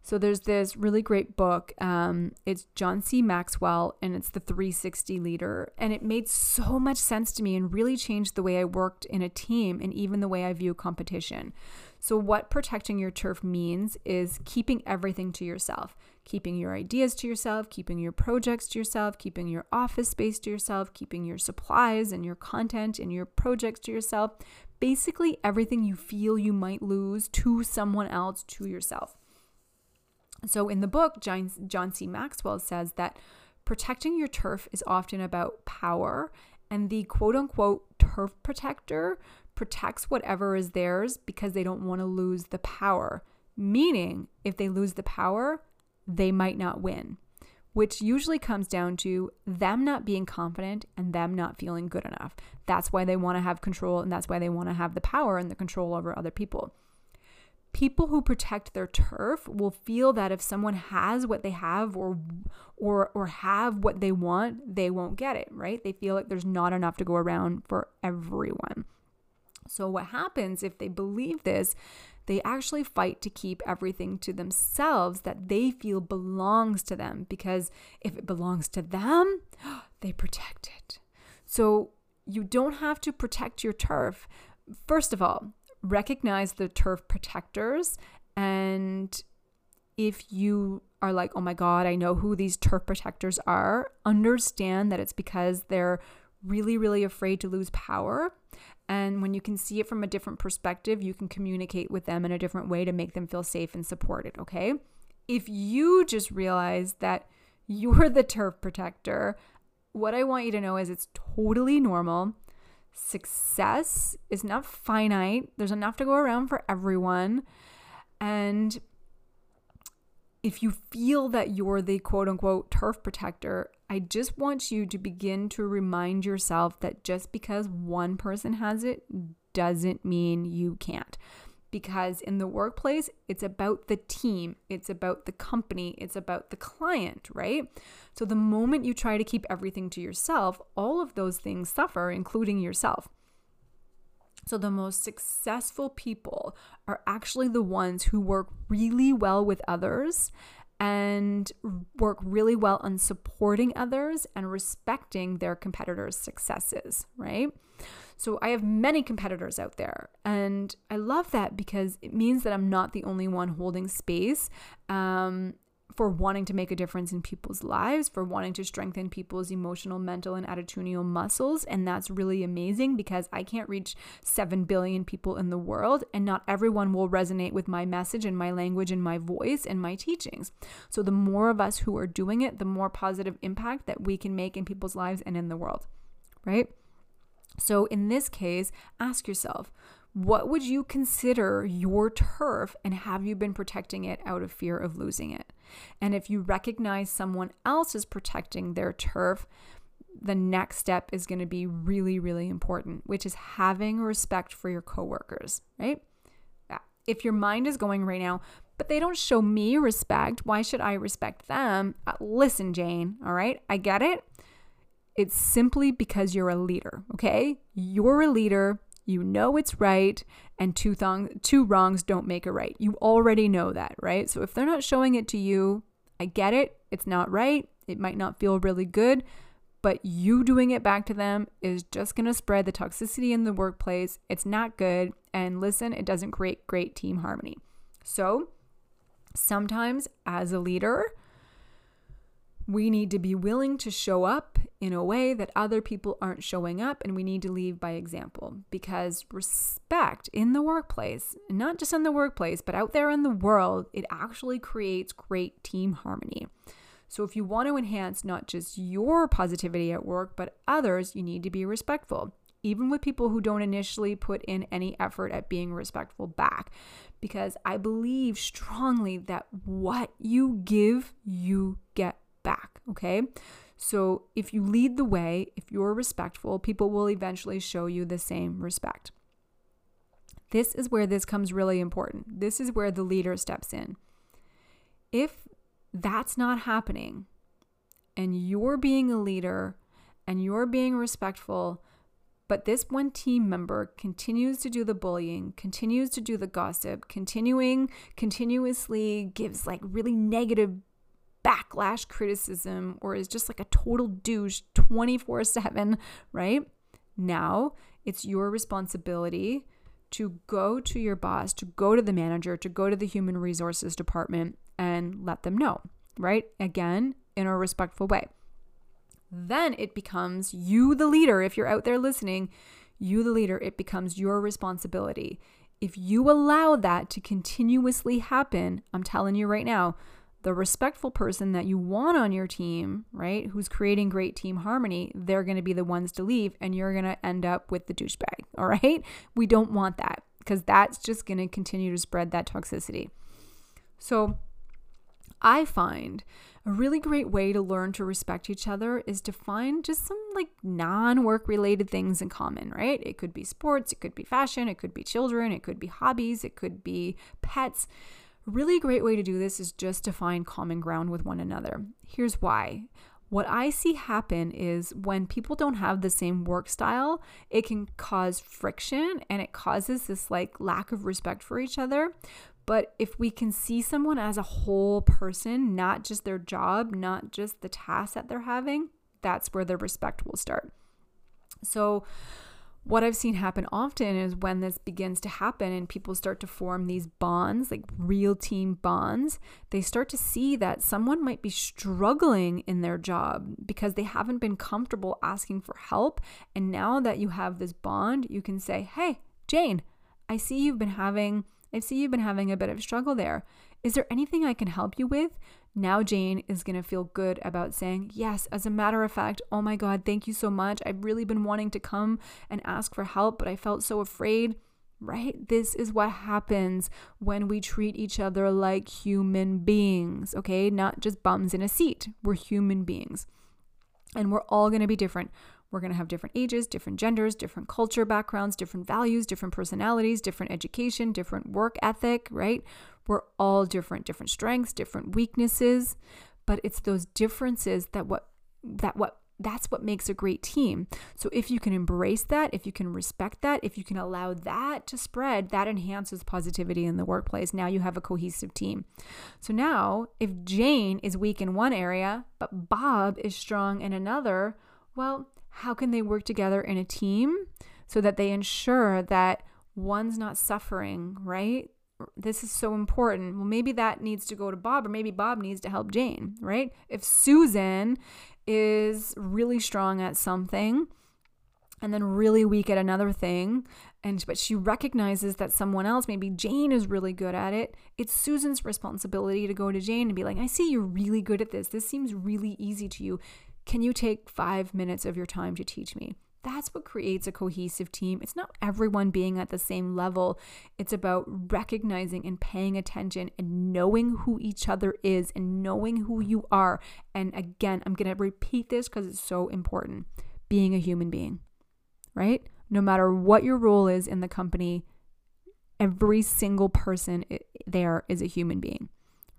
So there's this really great book. Um, it's John C. Maxwell, and it's the 360 leader. And it made so much sense to me and really changed the way I worked in a team and even the way I view competition. So, what protecting your turf means is keeping everything to yourself, keeping your ideas to yourself, keeping your projects to yourself, keeping your office space to yourself, keeping your supplies and your content and your projects to yourself. basically everything you feel you might lose to someone else, to yourself. So in the book, John, C. Maxwell says that protecting your turf is often about power, and the quote unquote turf protector protects whatever is theirs because they don't want to lose the power. Meaning, if they lose the power, they might not win, which usually comes down to them not being confident and them not feeling good enough. That's why they want to have control and that's why they want to have the power and the control over other people. People who protect their turf will feel that if someone has what they have or or or have what they want, they won't get it, right? They feel like there's not enough to go around for everyone. So what happens if they believe this they actually fight to keep everything to themselves that they feel belongs to them because if it belongs to them, they protect it. So you don't have to protect your turf. First of all, recognize the turf protectors and if you are like, oh my God, I know who these turf protectors are, understand that it's because they're really, really afraid to lose power and when you can see it from a different perspective, you can communicate with them in a different way to make them feel safe and supported, okay? If you just realize that you're the turf protector, what I want you to know is it's totally normal. Success is not finite, there's enough to go around for everyone. And if you feel that you're the quote unquote turf protector, I just want you to begin to remind yourself that just because one person has it doesn't mean you can't. Because in the workplace, it's about the team, it's about the company, it's about the client, right? So the moment you try to keep everything to yourself, all of those things suffer, including yourself. So, the most successful people are actually the ones who work really well with others and work really well on supporting others and respecting their competitors' successes, right? So, I have many competitors out there, and I love that because it means that I'm not the only one holding space. Um, for wanting to make a difference in people's lives, for wanting to strengthen people's emotional, mental, and attitudinal muscles. And that's really amazing because I can't reach 7 billion people in the world, and not everyone will resonate with my message and my language and my voice and my teachings. So, the more of us who are doing it, the more positive impact that we can make in people's lives and in the world, right? So, in this case, ask yourself, what would you consider your turf and have you been protecting it out of fear of losing it? And if you recognize someone else is protecting their turf, the next step is going to be really, really important, which is having respect for your coworkers, right? If your mind is going right now, but they don't show me respect, why should I respect them? Uh, listen, Jane, all right? I get it. It's simply because you're a leader, okay? You're a leader you know it's right, and two, thong- two wrongs don't make a right. You already know that, right? So if they're not showing it to you, I get it. It's not right. It might not feel really good, but you doing it back to them is just going to spread the toxicity in the workplace. It's not good. And listen, it doesn't create great team harmony. So sometimes as a leader, we need to be willing to show up in a way that other people aren't showing up, and we need to lead by example because respect in the workplace, not just in the workplace, but out there in the world, it actually creates great team harmony. So, if you want to enhance not just your positivity at work, but others, you need to be respectful, even with people who don't initially put in any effort at being respectful back. Because I believe strongly that what you give, you get back. Okay. So if you lead the way, if you're respectful, people will eventually show you the same respect. This is where this comes really important. This is where the leader steps in. If that's not happening and you're being a leader and you're being respectful, but this one team member continues to do the bullying, continues to do the gossip, continuing continuously gives like really negative backlash criticism or is just like a total douche 24 7, right? Now it's your responsibility to go to your boss, to go to the manager, to go to the human resources department and let them know, right? Again, in a respectful way. Then it becomes you, the leader, if you're out there listening, You, the leader, it becomes your responsibility. If you allow that to continuously happen, I'm telling you right now, the respectful person that you want on your team, right, who's creating great team harmony, they're going to be the ones to leave and you're going to end up with the douchebag. All right. We don't want that because that's just going to continue to spread that toxicity. So I find a really great way to learn to respect each other is to find just some like non work related things in common, right? It could be sports, it could be fashion, it could be children, it could be hobbies, it could be pets really great way to do this is just to find common ground with one another. Here's why. What I see happen is when people don't have the same work style, it can cause friction and it causes this like lack of respect for each other. But if we can see someone as a whole person, not just their job, not just the task that they're having, that's where the respect will start. So, what I've seen happen often is when this begins to happen and people start to form these bonds, like real team bonds, they start to see that someone might be struggling in their job because they haven't been comfortable asking for help. And now that you have this bond, you can say, Hey, Jane, I see you've been having I see you've been having a bit of struggle there. Is there anything I can help you with? Now Jane is going to feel good about saying, Yes, as a matter of fact, oh my God, thank you so much. I've really been wanting to come and ask for help, but I felt so afraid. Right? This is what happens when we treat each other like human beings, okay? Not just bums in a seat. We're human beings. And we're all going to be different. We're going to have different ages, different genders, different culture backgrounds, different values, different personalities, different education, different work ethic, right? We're all different, different strengths, different weaknesses, but it's those differences that what that what that's what makes a great team. So if you can embrace that, if you can respect that, if you can allow that to spread, that enhances positivity in the workplace. Now you have a cohesive team. So now if Jane is weak in one area, but Bob is strong in another, well, how can they work together in a team so that they ensure that one's not suffering, right? This is so important. Well, maybe that needs to go to Bob, or maybe Bob needs to help Jane, right? If Susan is really strong at something and then really weak at another thing, and but she recognizes that someone else, maybe Jane, is really good at it, it's Susan's responsibility to go to Jane and be like, I see you're really good at this. This seems really easy to you. Can you take five minutes of your time to teach me? That's what creates a cohesive team. It's not everyone being at the same level. It's about recognizing and paying attention and knowing who each other is and knowing who you are. And again, I'm going to repeat this because it's so important being a human being, right? No matter what your role is in the company, every single person eh, there is a human being,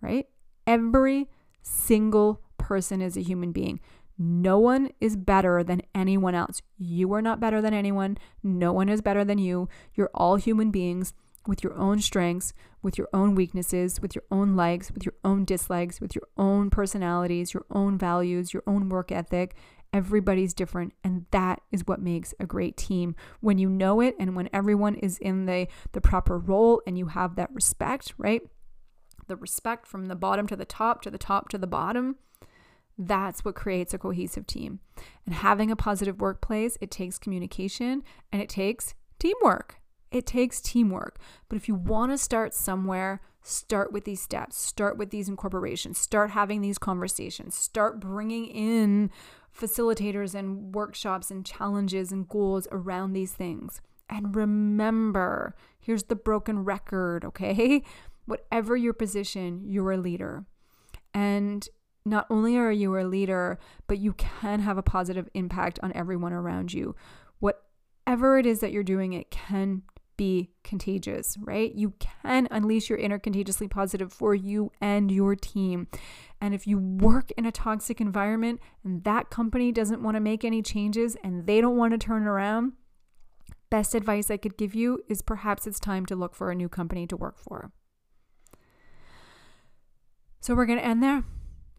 right? Every single person is a human being. No one is better than anyone else. You are not better than anyone. No one is better than you. You're all human beings with your own strengths, with your own weaknesses, with your own likes, with your own dislikes, with your own personalities, your own values, your own work ethic. Everybody's different, and that is what makes a great team. When you know it and when everyone is in the, the proper role and you have that respect, right? The respect from the bottom to the top, to the top to the bottom that's what creates a cohesive team. And having a positive workplace, it takes communication and it takes teamwork. It takes teamwork. But if you want to start somewhere, start with these steps, start with these incorporations, start having these conversations, start bringing in facilitators and workshops and challenges and goals around these things. And remember, here's the broken record, okay? Whatever your position, you're a leader. And not only are you a leader, but you can have a positive impact on everyone around you. Whatever it is that you're doing, it can be contagious, right? You can unleash your inner contagiously positive for you and your team. And if you work in a toxic environment and that company doesn't want to make any changes and they don't want to turn around, best advice I could give you is perhaps it's time to look for a new company to work for. So we're going to end there.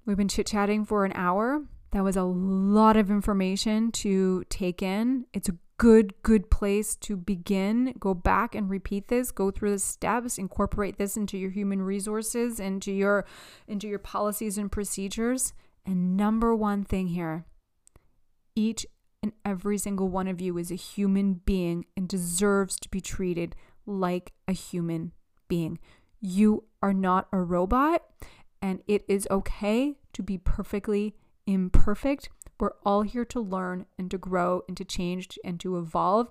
We've been chit chatting for an hour. That was a lot of information to take in. It's a good, good place to begin. Go back and repeat this. Go through the steps. Incorporate this into your human resources, into your into your policies and procedures. And number one thing here, each and every single one of you is a human being and deserves to be treated like a human being. You are not a robot, and it is okay to be perfectly imperfect. We're all here to learn and to grow and to change and to evolve.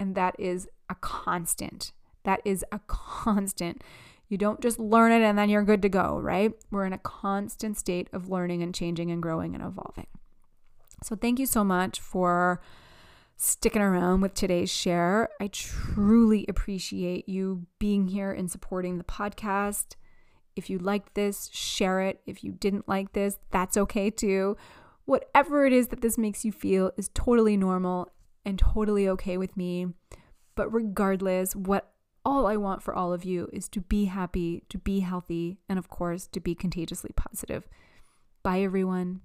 And that is a constant. That is a constant. You don't just learn it and then you're good to go, right? We're in a constant state of learning and changing and growing and evolving. So, thank you so much for sticking around with today's share. I truly appreciate you being here and supporting the podcast. If you liked this, share it. If you didn't like this, that's okay too. Whatever it is that this makes you feel is totally normal and totally okay with me. But regardless, what all I want for all of you is to be happy, to be healthy, and of course, to be contagiously positive. Bye, everyone.